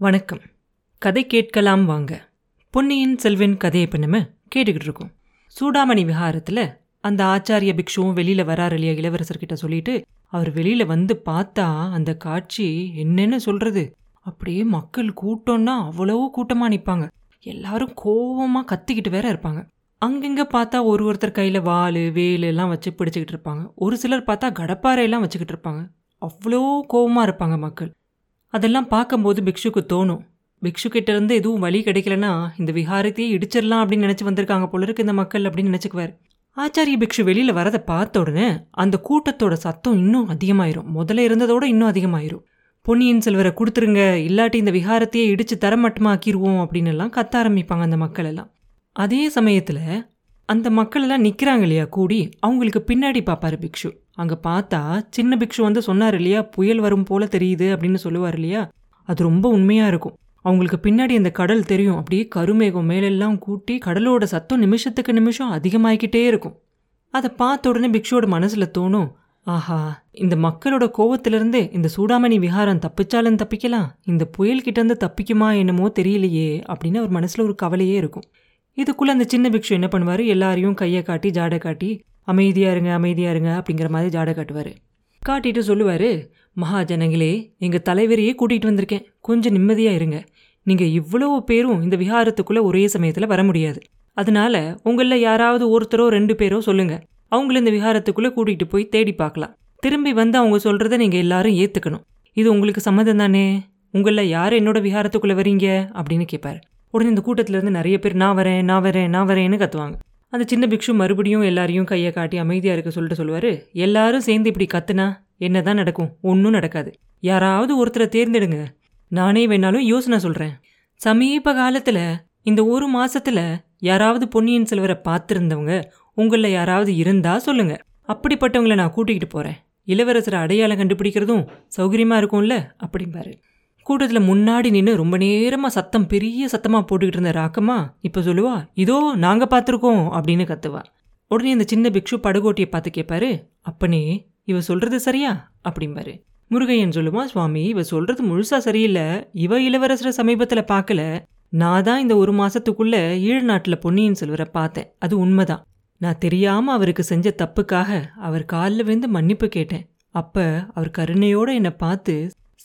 வணக்கம். கதை கேட்கலாம் வாங்க. பொன்னியின் செல்வன் கதையை இப்போ நம்ம கேட்டுக்கிட்டு இருக்கோம். சூடாமணி விஹாரத்தில் அந்த ஆச்சாரிய பிக்ஷுவும் வெளியில் வராரு இல்லையா இளவரசர்கிட்ட சொல்லிட்டு அவர் வெளியில் வந்து பார்த்தா அந்த காட்சி என்னன்னு சொல்கிறது அப்படியே மக்கள் கூட்டம்னா அவ்வளோ கூட்டமாக நிற்பாங்க எல்லாரும் கோவமாக கத்திக்கிட்டு வேற இருப்பாங்க. அங்கங்கே பார்த்தா ஒரு ஒருத்தர் கையில் வாள் வேலு எல்லாம் வச்சு பிடிச்சிக்கிட்டு இருப்பாங்க. ஒரு சிலர் பார்த்தா கடப்பாறையெல்லாம் வச்சுக்கிட்டு இருப்பாங்க. அவ்வளோ கோவமாக இருப்பாங்க மக்கள். அதெல்லாம் பார்க்கும்போது பிக்ஷுக்கு தோணும். பிக்ஷு கிட்டேருந்து எதுவும் வழி கிடைக்கலனா இந்த விஹாரத்தையே இடிச்சிடலாம் அப்படின்னு நினச்சி வந்திருக்காங்க போல இருக்கு இந்த மக்கள் அப்படின்னு நினச்சிக்குவார். ஆச்சாரிய பிக்ஷு வெளியில் வரதை பார்த்த உடனே அந்த கூட்டத்தோட சத்தம் இன்னும் அதிகமாயிரும். முதல்ல இருந்ததோட இன்னும் அதிகமாயிரும். பொன்னியின் செல்வரை கொடுத்துருங்க இல்லாட்டி இந்த விஹாரத்தையே இடிச்சு தரமட்டமாக்கிடுவோம் அப்படின்னு எல்லாம் கத்த ஆரம்பிப்பாங்க அந்த மக்கள் எல்லாம். அதே சமயத்தில் அந்த மக்கள் எல்லாம் நிற்கிறாங்க இல்லையா கூடி அவங்களுக்கு பின்னாடி பார்ப்பாரு பிக்ஷு. அங்கே பார்த்தா சின்ன பிக்ஷு வந்து சொன்னார் இல்லையா புயல் வரும் போல தெரியுது அப்படின்னு சொல்லுவார் இல்லையா? அது ரொம்ப உண்மையாக இருக்கும். அவங்களுக்கு பின்னாடி அந்த கடல் தெரியும். அப்படியே கருமேகம் மேலெல்லாம் கூட்டி கடலோட சத்தம் நிமிஷத்துக்கு நிமிஷம் அதிகமாகிக்கிட்டே இருக்கும். அதை பார்த்த உடனே பிக்ஷுவோட மனசில் தோணும் ஆஹா இந்த மக்களோட கோவத்திலிருந்தே இந்த சூடாமணி விஹாரம் தப்பிச்சாலும் தப்பிக்கலாம் இந்த புயல்கிட்டேருந்து தப்பிக்குமா என்னமோ தெரியலையே அப்படின்னு அவர் மனசில் ஒரு கவலையே இருக்கும். இதுக்குள்ளே அந்த சின்ன பிக்ஷு என்ன பண்ணுவார்? எல்லாரையும் கையை காட்டி ஜாடை காட்டி அமைதியாக இருங்க அமைதியாக இருங்க அப்படிங்கிற மாதிரி ஜாடை காட்டுவார். காட்டிட்டு சொல்லுவார் மகாஜனங்களே எங்கள் தலைவரையே கூட்டிகிட்டு வந்திருக்கேன். கொஞ்சம் நிம்மதியாக இருங்க. நீங்கள் இவ்வளோ பேரும் இந்த விஹாரத்துக்குள்ளே ஒரே சமயத்தில் வர முடியாது. அதனால உங்களில் யாராவது ஒருத்தரோ ரெண்டு பேரோ சொல்லுங்கள் அவங்கள இந்த விஹாரத்துக்குள்ளே கூட்டிகிட்டு போய் தேடி பார்க்கலாம். திரும்பி வந்து அவங்க சொல்கிறத நீங்கள் எல்லாரும் ஏற்றுக்கணும் இது உங்களுக்கு சம்மதம் தானே? உங்களில் யார் என்னோட விஹாரத்துக்குள்ளே வரீங்க? அப்படின்னு கேட்பார் உடனே இந்த கூட்டத்திலேருந்து நிறைய பேர் நான் வரேன் நான் வரேன் நான் வரேன்னு கத்துவாங்க. அந்த சின்ன பிக்ஷு மறுபடியும் எல்லாரையும் கையை காட்டி அமைதியாக இருக்க சொல்லிட்டு சொல்லுவார் எல்லாரும் சேர்ந்து இப்படி கத்துனா என்ன தான் நடக்கும்? ஒன்றும் நடக்காது. யாராவது ஒருத்தரை தேர்ந்தெடுங்க. நானே வேணாலும் யோசனை சொல்கிறேன் சமீப காலத்தில் இந்த ஒரு மாதத்தில் யாராவது பொன்னியின் செல்வரை பார்த்துருந்தவங்க உங்களில் யாராவது இருந்தால் சொல்லுங்கள் அப்படிப்பட்டவங்களை நான் கூட்டிகிட்டு போகிறேன் இளவரசரை அடையாளம் கண்டுபிடிக்கிறதும் சௌகரியமாக இருக்கும்ல அப்படிம்பாரு. கூட்டத்தில் முன்னாடி நின்று ரொம்ப நேரமாக சத்தம் பெரிய சத்தமாக போட்டுக்கிட்டு இருந்த ராக்கம்மா இப்போ சொல்லுவா இதோ நாங்கள் பார்த்துருக்கோம் அப்படின்னு கத்துவா. உடனே இந்த சின்ன பிக்ஷு படுகோட்டியை பார்த்து கேட்பாரு அப்பனே இவ சொல்றது சரியா? அப்படிம்பாரு. முருகையன் சொல்லுமா சுவாமி இவ சொல்றது முழுசா சரியில்லை. இவ இளவரசரை சமீபத்தில் பார்க்கல நான் தான் இந்த ஒரு மாசத்துக்குள்ள ஈழ நாட்டில் பொன்னியின் செல்வரை பார்த்தேன். அது உண்மைதான். நான் தெரியாம அவருக்கு செஞ்ச தப்புக்காக அவர் காலில் விழுந்து மன்னிப்பு கேட்டேன். அப்ப அவர் கருணையோட என்னை பார்த்து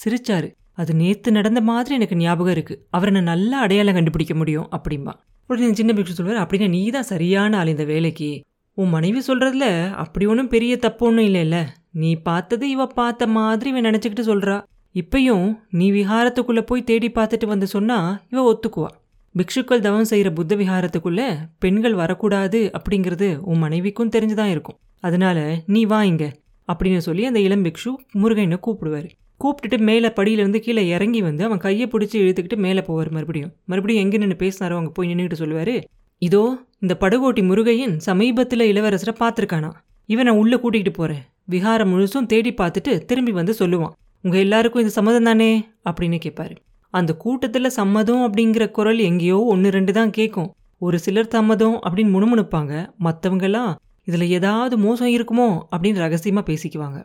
சிரிச்சாரு. அது நேத்து நடந்த மாதிரி எனக்கு ஞாபகம் இருக்கு. அவரை நான் நல்லா அடையாளம் கண்டுபிடிக்க முடியும் அப்படிம்பா. உடனே சின்ன பிக்ஷு சொல்வார் அப்படின்னா நீ தான் சரியான ஆள் இந்த வேலைக்கு. உன் மனைவி சொல்றதுல அப்படி ஒன்றும் பெரிய தப்பு ஒன்றும் இல்லைல்ல. நீ பார்த்தது இவ பார்த்த மாதிரி இவன் நினச்சிக்கிட்டு சொல்றா. இப்பயும் நீ விஹாரத்துக்குள்ள போய் தேடி பார்த்துட்டு வந்து சொன்னா இவ ஒத்துக்குவா. பிக்ஷுக்கள் தவம் செய்கிற புத்த விஹாரத்துக்குள்ள பெண்கள் வரக்கூடாது அப்படிங்கிறது உன் மனைவிக்கும் தெரிஞ்சுதான் இருக்கும். அதனால நீ வா இங்க அப்படின்னு சொல்லி அந்த இளம் பிக்ஷு முருகனை கூப்பிடுவாரு. கூப்பிட்டுட்டு மேலே படியிலேருந்து கீழே இறங்கி வந்து அவன் கையை பிடிச்சி இழுத்துக்கிட்டு மேலே போவார் மறுபடியும். மறுபடியும் எங்கே நின்று பேசினாரோ அவங்க போய் நின்றுட்டு சொல்லுவார் இதோ இந்த படுகோட்டி முருகையன் சமீபத்தில் இளவரசரை பார்த்துருக்கானா? இவன் நான் உள்ளே கூட்டிகிட்டு போகிறேன் விஹாரம் முழுசும் தேடி பார்த்துட்டு திரும்பி வந்து சொல்லுவான். உங்கள் எல்லாருக்கும் இது சம்மதம் தானே அப்படின்னு கேட்பாரு அந்த கூட்டத்தில் சம்மதம் அப்படிங்கிற குரல் எங்கேயோ ஒன்று ரெண்டு தான் கேட்கும் ஒரு சிலர் சம்மதம் அப்படின்னு முணுமுணுப்பாங்க. மற்றவங்கெல்லாம் இதில் ஏதாவது மோசம் இருக்குமோ? அப்படின்னு ரகசியமாக பேசிக்குவாங்க.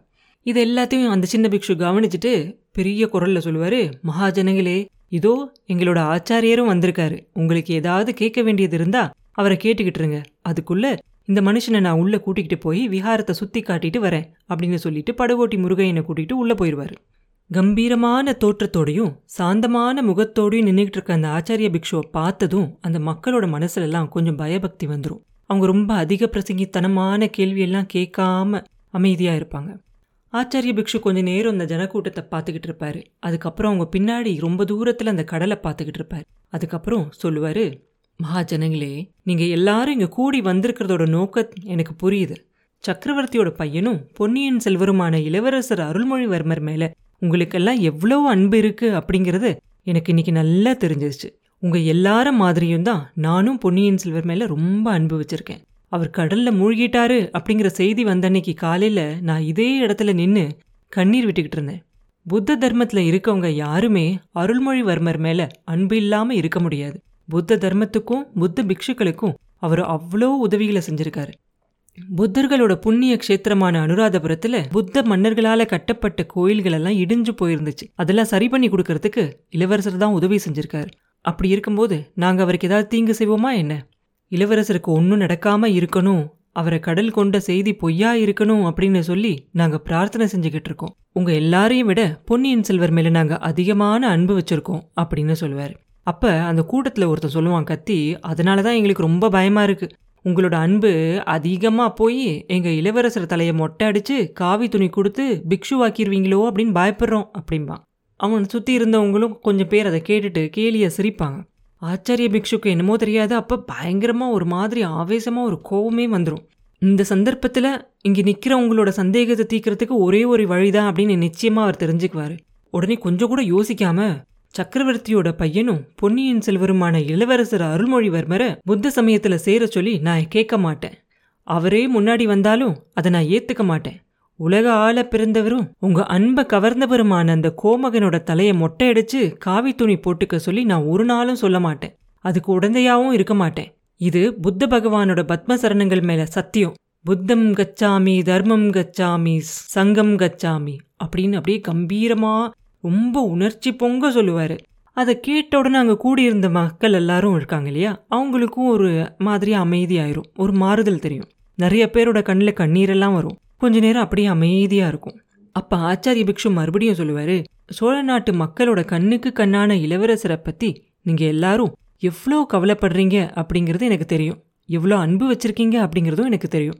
இது எல்லாத்தையும் அந்த சின்ன பிக்ஷு கவனிச்சுட்டு பெரிய குரல்ல சொல்லுவாரு மகாஜனங்களே இதோ எங்களோட ஆச்சாரியரும் வந்திருக்காரு. உங்களுக்கு ஏதாவது கேட்க வேண்டியது இருந்தா அவரை கேட்டுக்கிட்டு இருங்க. அதுக்குள்ள இந்த மனுஷனை நான் உள்ளே கூட்டிகிட்டு போய் விஹாரத்தை சுற்றி காட்டிட்டு வரேன் அப்படின்னு சொல்லிட்டு படகோட்டி முருகையனை கூட்டிட்டு உள்ளே போயிடுவார் கம்பீரமான தோற்றத்தோடையும் சாந்தமான முகத்தோடையும் நின்றுக்கிட்டு இருக்க அந்த ஆச்சாரிய பிக்ஷுவை பார்த்ததும் அந்த மக்களோட மனசுலெல்லாம் கொஞ்சம் பயபக்தி வந்துடும் அவங்க ரொம்ப அதிக பிரசங்கித்தனமான கேள்வியெல்லாம் கேட்காம அமைதியாக இருப்பாங்க. ஆச்சாரிய பிக்ஷு கொஞ்ச நேரம் அந்த ஜனக்கூட்டத்தை பார்த்துக்கிட்டு இருப்பாரு. அதுக்கப்புறம் அவங்க பின்னாடி ரொம்ப தூரத்தில் அந்த கடலை பார்த்துக்கிட்டு இருப்பாரு. அதுக்கப்புறம் சொல்லுவாரு மகாஜனங்களே நீங்கள் எல்லாரும் இங்கே கூடி வந்திருக்கிறதோட நோக்க எனக்கு புரியுது. சக்கரவர்த்தியோட பையனும் பொன்னியின் செல்வருமான இளவரசர் அருள்மொழிவர்மர் மேலே உங்களுக்கெல்லாம் எவ்வளோ அன்பு இருக்குது அப்படிங்கிறது எனக்கு இன்னைக்கு நல்லா தெரிஞ்சிருச்சு. உங்கள் எல்லார மாதிரியும் தான் நானும் பொன்னியின் செல்வர் மேலே ரொம்ப அன்பு வச்சுருக்கேன். அவர் கடல்ல மூழ்கிட்டாரு அப்படிங்கிற செய்தி வந்த அன்னைக்கு காலையில நான் இதே இடத்துல நின்று கண்ணீர் விட்டுக்கிட்டு இருந்தேன். புத்த தர்மத்துல இருக்கவங்க யாருமே அருள்மொழிவர்மர் மேல அன்பு இல்லாம இருக்க முடியாது. புத்த தர்மத்துக்கும் புத்த பிக்ஷுக்களுக்கும் அவர் அவ்வளோ உதவிகளை செஞ்சிருக்காரு. புத்தர்களோட புண்ணிய கஷேத்திரமான அனுராதபுரத்துல புத்த மன்னர்களால கட்டப்பட்ட கோயில்கள் எல்லாம் இடிஞ்சு போயிருந்துச்சு. அதெல்லாம் சரி பண்ணி கொடுக்கறதுக்கு இளவரசர் தான் உதவி செஞ்சிருக்காரு. அப்படி இருக்கும்போது நாங்க அவருக்கு ஏதாவது தீங்கு செய்வோமா என்ன? இளவரசருக்கு ஒன்றும் நடக்காம இருக்கணும் அவரை கடல் கொண்ட செய்தி பொய்யா இருக்கணும் அப்படின்னு சொல்லி நாங்க பிரார்த்தனை செஞ்சுக்கிட்டு இருக்கோம். உங்க எல்லாரையும் விட பொன்னியின் செல்வர் மேல நாங்க அதிகமான அன்பு வச்சிருக்கோம் அப்படின்னு சொல்லுவார். அப்ப அந்த கூட்டத்துல ஒருத்தன் சொல்லுவான் கத்தி அதனாலதான் எங்களுக்கு ரொம்ப பயமா இருக்கு. உங்களோட அன்பு அதிகமா போய் எங்க இளவரசர் தலையை மொட்டை அடிச்சு காவி துணி கொடுத்து பிக்ஷுவாக்கிடுவீங்களோ அப்படின்னு பயப்படுறோம் அப்படிம்பான். அவன் சுத்தி இருந்தவங்களும் கொஞ்சம் பேர் அதை கேட்டுட்டு கேலியை சிரிப்பாங்க. ஆச்சாரிய பிக்ஷுக்கு என்னமோ தெரியாது. அப்போ பயங்கரமாக ஒரு மாதிரி ஆவேசமாக ஒரு கோவமே வந்துடும் இந்த சந்தர்ப்பத்தில் இங்கே நிற்கிறவங்களோட சந்தேகத்தை தீக்கிறதுக்கு ஒரே ஒரு வழிதான் அப்படின்னு நிச்சயமாக அவர் தெரிஞ்சுக்குவார். உடனே கொஞ்சம் கூட யோசிக்காம சக்கரவர்த்தியோட பையனும் பொன்னியின் செல்வருமான இளவரசர் அருள்மொழிவர்மரை புத்த சமயத்தில் சேர சொல்லி நான் கேட்க மாட்டேன். அவரே முன்னாடி வந்தாலும் அதை நான் ஏற்றுக்க மாட்டேன். உலக ஆள பிறந்தவரும் உங்க அன்பை கவர்ந்தவருமான அந்த கோமகனோட தலையை மொட்டையடிச்சு காவி துணி போட்டுக்க சொல்லி நான் ஒரு நாளும் சொல்ல மாட்டேன். அதுக்கு உடந்தையாவும் இருக்க மாட்டேன். இது புத்த பகவானோட பத்ம சரணங்கள் மேல சத்தியம். புத்தம் கச்சாமி தர்மம் கச்சாமி சங்கம் கச்சாமி அப்படின்னு அப்படியே கம்பீரமா ரொம்ப உணர்ச்சி பொங்க சொல்லுவாரு. அதை கேட்ட உடனே அங்கே கூடியிருந்த மக்கள் எல்லாரும் இருக்காங்க இல்லையா? அவங்களுக்கும் ஒரு மாதிரி அமைதியாயிரும். ஒரு மாறுதல் தெரியும். நிறைய பேரோட கண்ணில் கண்ணீரெல்லாம் வரும். கொஞ்ச நேரம் அப்படியே அமைதியா இருக்கும். அப்ப ஆச்சாரிய பிக்ஷு மறுபடியும் சொல்லுவாரு சோழ நாட்டு மக்களோட கண்ணுக்கு கண்ணான இளவரசரை பத்தி நீங்க எல்லாரும் எவ்வளோ கவலைப்படுறீங்க அப்படிங்கிறது எனக்கு தெரியும். எவ்வளோ அன்பு வச்சிருக்கீங்க அப்படிங்கிறதும் எனக்கு தெரியும்.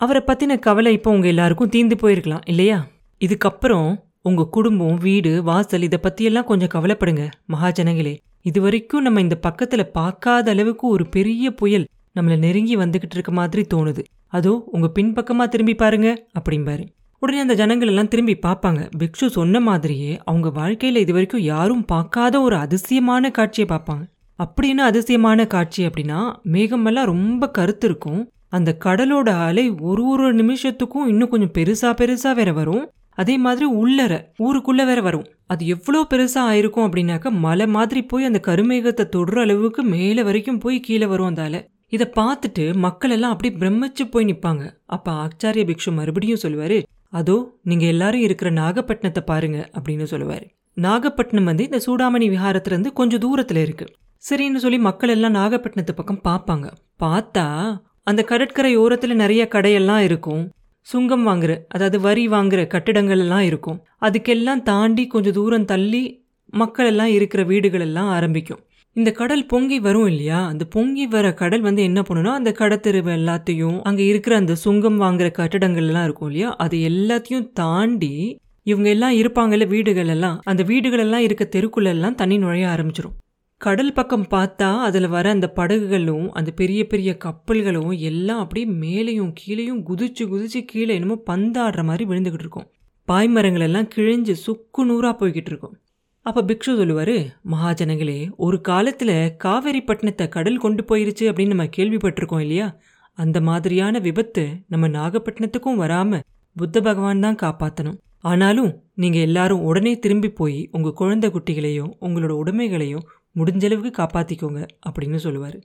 அவரை பத்தின கவலை இப்போ உங்க எல்லாருக்கும் தீந்து போயிருக்கலாம் இல்லையா? இதுக்கப்புறம் உங்க குடும்பம் வீடு வாசல் இதை பற்றியெல்லாம் கொஞ்சம் கவலைப்படுங்க மகாஜனங்களே. இது வரைக்கும் நம்ம இந்த பக்கத்துல பார்க்காத அளவுக்கு ஒரு பெரிய புயல் நம்மள நெருங்கி வந்துகிட்டு இருக்க மாதிரி தோணுது. அதோ உங்க பின்பக்கமா திரும்பி பாருங்க அப்படிம்பாரு. உடனே அந்த ஜனங்கள் எல்லாம் திரும்பி பார்ப்பாங்க. பிக்ஷு சொன்ன மாதிரியே அவங்க வாழ்க்கையில இது வரைக்கும் யாரும் பார்க்காத ஒரு அதிசயமான காட்சியை பார்ப்பாங்க. அப்படின்னு அதிசயமான காட்சி அப்படின்னா மேகமெல்லாம் ரொம்ப கருத்து இருக்கும். அந்த கடலோட அலை ஒரு ஒரு நிமிஷத்துக்கும் இன்னும் கொஞ்சம் பெருசா பெருசா வேற வரும். அதே மாதிரி உள்ளர ஊருக்குள்ள வேற வரும். அது எவ்வளோ பெருசா ஆயிருக்கும் அப்படின்னாக்க மலை மாதிரி போய் அந்த கருமேகத்தை தொடுற அளவுக்கு மேலே வரைக்கும் போய் கீழே வரும் அந்த அலை. இதை பார்த்துட்டு மக்கள் எல்லாம் அப்படியே பிரமிச்சு போய் நிற்பாங்க அப்ப ஆச்சாரிய பிக்ஷு மறுபடியும் சொல்லுவாரு அதோ நீங்க எல்லாரும் இருக்கிற நாகப்பட்டினத்தை பாருங்க அப்படின்னு சொல்லுவாரு. நாகப்பட்டினம் வந்து இந்த சூடாமணி விஹாரத்துலேருந்து கொஞ்சம் தூரத்துல இருக்கு. சரின்னு சொல்லி மக்கள் எல்லாம் நாகப்பட்டினத்து பக்கம் பார்ப்பாங்க. பார்த்தா அந்த கடற்கரை ஓரத்துல நிறைய கடையெல்லாம் இருக்கும். சுங்கம் வாங்குற அதாவது வரி வாங்குற கட்டிடங்கள் எல்லாம் இருக்கும். அதுக்கெல்லாம் தாண்டி கொஞ்சம் தூரம் தள்ளி மக்கள் எல்லாம் இருக்கிற வீடுகள் எல்லாம் ஆரம்பிக்கும். இந்த கடல் பொங்கி வரும் இல்லையா? அந்த பொங்கி வர கடல் வந்து என்ன பண்ணுனா அந்த கடத்தெருவு எல்லாத்தையும் அங்க இருக்கிற அந்த சுங்கம் வாங்குற கட்டடங்கள் எல்லாம் இருக்கும் இல்லையா? அது எல்லாத்தையும் தாண்டி இவங்க எல்லாம் இருப்பாங்கல்ல வீடுகள் எல்லாம் அந்த வீடுகள் எல்லாம் இருக்க தெருக்குள்ள எல்லாம் தண்ணி நுழைய ஆரம்பிச்சிரும். கடல் பக்கம் பார்த்தா அதில் வர அந்த படகுகளும் அந்த பெரிய பெரிய கப்பல்களும் எல்லாம் அப்படியே மேலேயும் கீழேயும் குதிச்சு குதிச்சு கீழே என்னமோ பந்தாடுற மாதிரி விழுந்துக்கிட்டு இருக்கும். பாய்மரங்கள் எல்லாம் கிழிஞ்சு சுக்கு நூறாக போய்கிட்டு இருக்கும். அப்போ பிக்ஷு சொல்லுவாரு மகாஜனங்களே ஒரு காலத்தில் காவேரிப்பட்டினத்தை கடல் கொண்டு போயிருச்சு அப்படின்னு நம்ம கேள்விப்பட்டிருக்கோம் இல்லையா? அந்த மாதிரியான விபத்து நம்ம நாகப்பட்டினத்துக்கும் வராமல் புத்த பகவான் தான் காப்பாற்றணும் ஆனாலும் நீங்கள் எல்லாரும் உடனே திரும்பி போய் உங்கள் குழந்தை குட்டிகளையும் உங்களோட உடைமைகளையும் முடிஞ்சளவுக்கு காப்பாற்றிக்கோங்க அப்படின்னு சொல்லுவார்.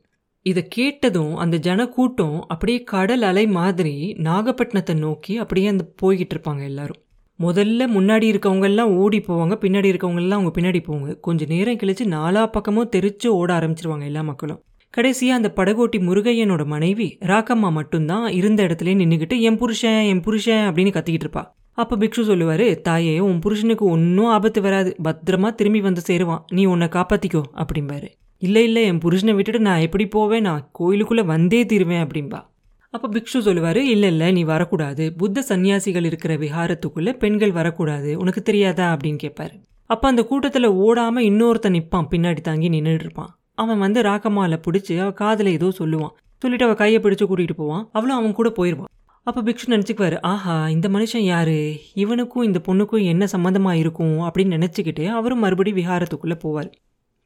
இதை கேட்டதும் அந்த ஜன கூட்டம் அப்படியே கடல் அலை மாதிரி நாகப்பட்டினத்தை நோக்கி அப்படியே அந்த போய்கிட்டு இருப்பாங்க எல்லாரும். முதல்ல முன்னாடி இருக்கவங்க எல்லாம் ஓடி போவாங்க பின்னாடி இருக்கவங்கெல்லாம் அவங்க பின்னாடி போவாங்க. கொஞ்சம் நேரம் கழிச்சு நாலா பக்கமும் தெரிச்சு ஓட ஆரம்பிச்சிருவாங்க எல்லா மக்களும். கடைசியாக அந்த படகோட்டி முருகையனோட மனைவி ராக்கம்மா மட்டும்தான் இருந்த இடத்துல நின்றுக்கிட்டு என் புருஷன் என் புருஷன் அப்படின்னு கத்திக்கிட்டு இருப்பா. அப்போ பிக்ஷு சொல்லுவார் தாயே உன் புருஷனுக்கு ஒன்றும் ஆபத்து வராது. பத்திரமா திரும்பி வந்து சேருவான். நீ உன்னை காப்பாற்றிக்கோ அப்படிம்பாரு. இல்லை இல்லை என் புருஷனை விட்டுட்டு நான் எப்படி போவேன்? நான் கோயிலுக்குள்ளே வந்தே தீருவேன் அப்படின்பா அப்போ பிக்ஷு சொல்லுவாரு இல்லை இல்லை நீ வரக்கூடாது. புத்த சன்னியாசிகள் இருக்கிற விஹாரத்துக்குள்ள பெண்கள் வரக்கூடாது. உனக்கு தெரியாதா? அப்படின்னு கேட்பாரு அப்போ அந்த கூட்டத்தில் ஓடாமல் இன்னொருத்தன் நிற்பான் பின்னாடி தாங்கி நின்றுட்டு இருப்பான். அவன் வந்து ராக்கம்மாவில் பிடிச்சி அவள் காதில் ஏதோ சொல்லுவான். சொல்லிட்டு அவள் கையை பிடிச்சி கூட்டிகிட்டு போவான். அவளும் அவன் கூட போயிடுவான் அப்போ பிக்ஷு நினைச்சுக்குவாரு ஆஹா இந்த மனுஷன் யார்? இவனுக்கும் இந்த பொண்ணுக்கும் என்ன சம்மந்தமாக இருக்கும்? அப்படின்னு நினச்சிக்கிட்டு அவரும் மறுபடியும் விஹாரத்துக்குள்ளே போவார்.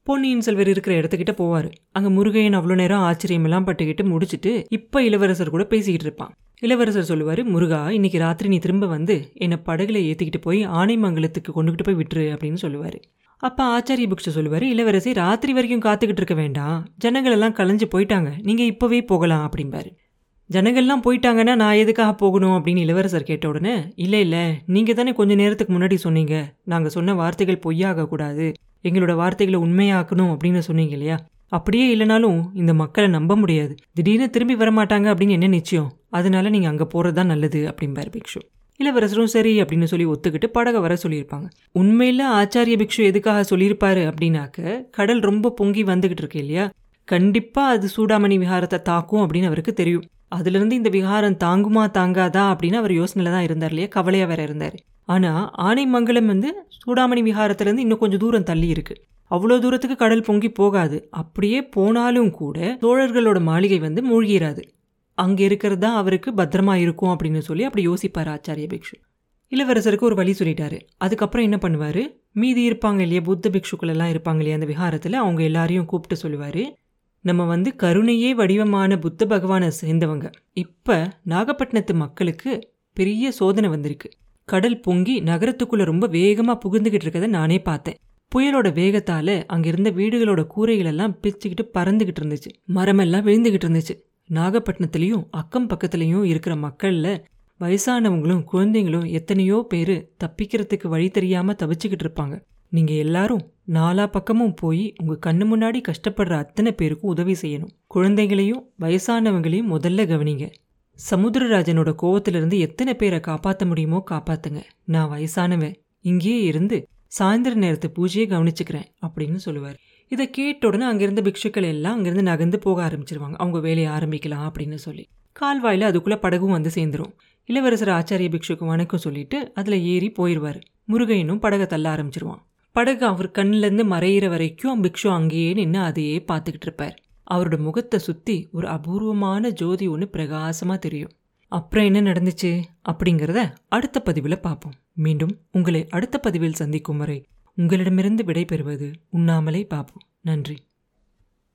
பொன்னியின் செல்வர் இருக்கிற இடத்துக்கிட்ட போவார். அங்கே முருகையன் அவ்வளோ நேரம் ஆச்சரியமெல்லாம் பட்டுக்கிட்டு முடிச்சுட்டு இப்போ இளவரசர் கூட பேசிக்கிட்டு இருப்பான். இளவரசர் சொல்லுவார் முருகா இன்னைக்கு ராத்திரி நீ திரும்ப வந்து என்னை படகுல ஏற்றிக்கிட்டு போய் ஆனைமங்கலத்துக்கு கொண்டுகிட்டு போய் விட்டுரு அப்படின்னு சொல்லுவார். அப்போ ஆச்சாரிய புக்ஷ சொல்லுவார் இளவரசி ராத்திரி வரைக்கும் காத்துக்கிட்டு இருக்க வேண்டாம். ஜனங்களெல்லாம் கலைஞ்சு போயிட்டாங்க. நீங்கள் இப்போவே போகலாம் அப்படிம்பாரு. ஜனங்கள்லாம் போயிட்டாங்கன்னா நான் எதுக்காக போகணும்? அப்படின்னு இளவரசர் கேட்ட உடனே இல்லை இல்லை. நீங்கள் தானே கொஞ்ச நேரத்துக்கு முன்னாடி சொன்னீங்க. நாங்கள் சொன்ன வார்த்தைகள் பொய்யாக கூடாது. எங்களோட வார்த்தைகளை உண்மையாக்கணும் அப்படின்னு சொன்னீங்க இல்லையா? அப்படியே இல்லைனாலும் இந்த மக்களை நம்ப முடியாது. திடீர்னு திரும்பி வரமாட்டாங்க அப்படின்னு என்ன நிச்சயம்? அதனால நீங்கள் அங்கே போகிறது தான் நல்லது அப்படிம்பார் பிக்ஷு. இளவரசரும் சரி அப்படின்னு சொல்லி ஒத்துக்கிட்டு படகை வர சொல்லியிருப்பாங்க. உண்மையில் ஆச்சாரிய பிக்ஷு எதுக்காக சொல்லியிருப்பாரு அப்படின்னாக்க கடல் ரொம்ப பொங்கி வந்துகிட்டு இருக்கு இல்லையா? கண்டிப்பாக அது சூடாமணி விஹாரத்தை தாக்கும் அப்படின்னு அவருக்கு தெரியும். அதுலேருந்து இந்த விஹாரம் தாங்குமா தாங்காதா அப்படின்னு அவர் யோசனையில் தான் இருந்தார் இல்லையா? கவலையாக வேற இருந்தார். ஆனால் ஆனைமங்கலம் வந்து சூடாமணி விஹாரத்துலேருந்து இன்னும் கொஞ்சம் தூரம் தள்ளி இருக்கு. அவ்வளோ தூரத்துக்கு கடல் பொங்கி போகாது. அப்படியே போனாலும் கூட சோழர்களோட மாளிகை வந்து மூழ்கிறாது அங்கே இருக்கிறது தான் அவருக்கு பத்திரமா இருக்கும் அப்படின்னு சொல்லி அப்படி யோசிப்பார் ஆச்சாரிய பிக்ஷு. இளவரசருக்கு ஒரு வழி சொல்லிட்டாரு. அதுக்கப்புறம் என்ன பண்ணுவார்? மீதி இருப்பாங்க இல்லையா புத்த பிக்ஷுக்கள் எல்லாம் இருப்பாங்க இல்லையா அந்த விஹாரத்தில் அவங்க எல்லாரையும் கூப்பிட்டு சொல்லுவார் நம்ம வந்து கருணையே வடிவமான புத்த பகவானை சேர்ந்தவங்க. இப்போ நாகப்பட்டினத்து மக்களுக்கு பெரிய சோதனை வந்திருக்கு. கடல் பொங்கி நகரத்துக்குள்ள ரொம்ப வேகமாக புகுந்துகிட்டு இருக்கதை நானே பார்த்தேன். புயலோட வேகத்தால அங்கிருந்த வீடுகளோட கூரைகள் எல்லாம் பிச்சுக்கிட்டு பறந்துகிட்டு இருந்துச்சு. மரமெல்லாம் விழுந்துகிட்டு இருந்துச்சு. நாகப்பட்டினத்துலேயும் அக்கம் பக்கத்துலேயும் இருக்கிற மக்கள்ல வயசானவங்களும் குழந்தைங்களும் எத்தனையோ பேர் தப்பிக்கிறதுக்கு வழி தெரியாம தவிச்சுக்கிட்டு இருப்பாங்க. நீங்க எல்லாரும் நாலா பக்கமும் போய் உங்க கண்ணு முன்னாடி கஷ்டப்படுற அத்தனை பேருக்கும் உதவி செய்யணும். குழந்தைகளையும் வயசானவங்களையும் முதல்ல கவனிங்க. சமுத்திரராஜனோட கோவத்திலிருந்து எத்தனை பேரை காப்பாற்ற முடியுமோ காப்பாத்துங்க. நான் வயசானவன். இங்கேயே இருந்து சாயந்தர நேரத்து பூஜையை கவனிச்சுக்கிறேன் அப்படின்னு சொல்லுவார். இதை கேட்ட உடனே அங்கிருந்த பிக்ஷுக்கள் எல்லாம் அங்கிருந்து நகர்ந்து போக ஆரம்பிச்சிருவாங்க. அவங்க வேலையை ஆரம்பிக்கலாம் அப்படின்னு சொல்லி. கால்வாயில் அதுக்குள்ள படகும் வந்து சேர்ந்துரும். இளவரசர் ஆச்சாரிய பிக்ஷுக்கு வணக்கம் சொல்லிட்டு அதில் ஏறி போயிடுவார் முருகையனும் படகை தள்ள ஆரம்பிச்சிருவான். படகு அவர் கண்ணிலேருந்து மறையிற வரைக்கும் பிக்ஷு அங்கேயே நின்று அதையே பார்த்துக்கிட்டு இருப்பார். அவரோட முகத்தை சுற்றி ஒரு அபூர்வமான ஜோதி ஒன்று பிரகாசமாக தெரியும். அப்புறம் என்ன நடந்துச்சு அப்படிங்கிறத அடுத்த பதிவில் பார்ப்போம். மீண்டும் உங்களை அடுத்த பதிவில் சந்திக்கும் வரை உங்களிடமிருந்து விடைபெறுவது உண்ணாமலே பார்ப்போம் நன்றி.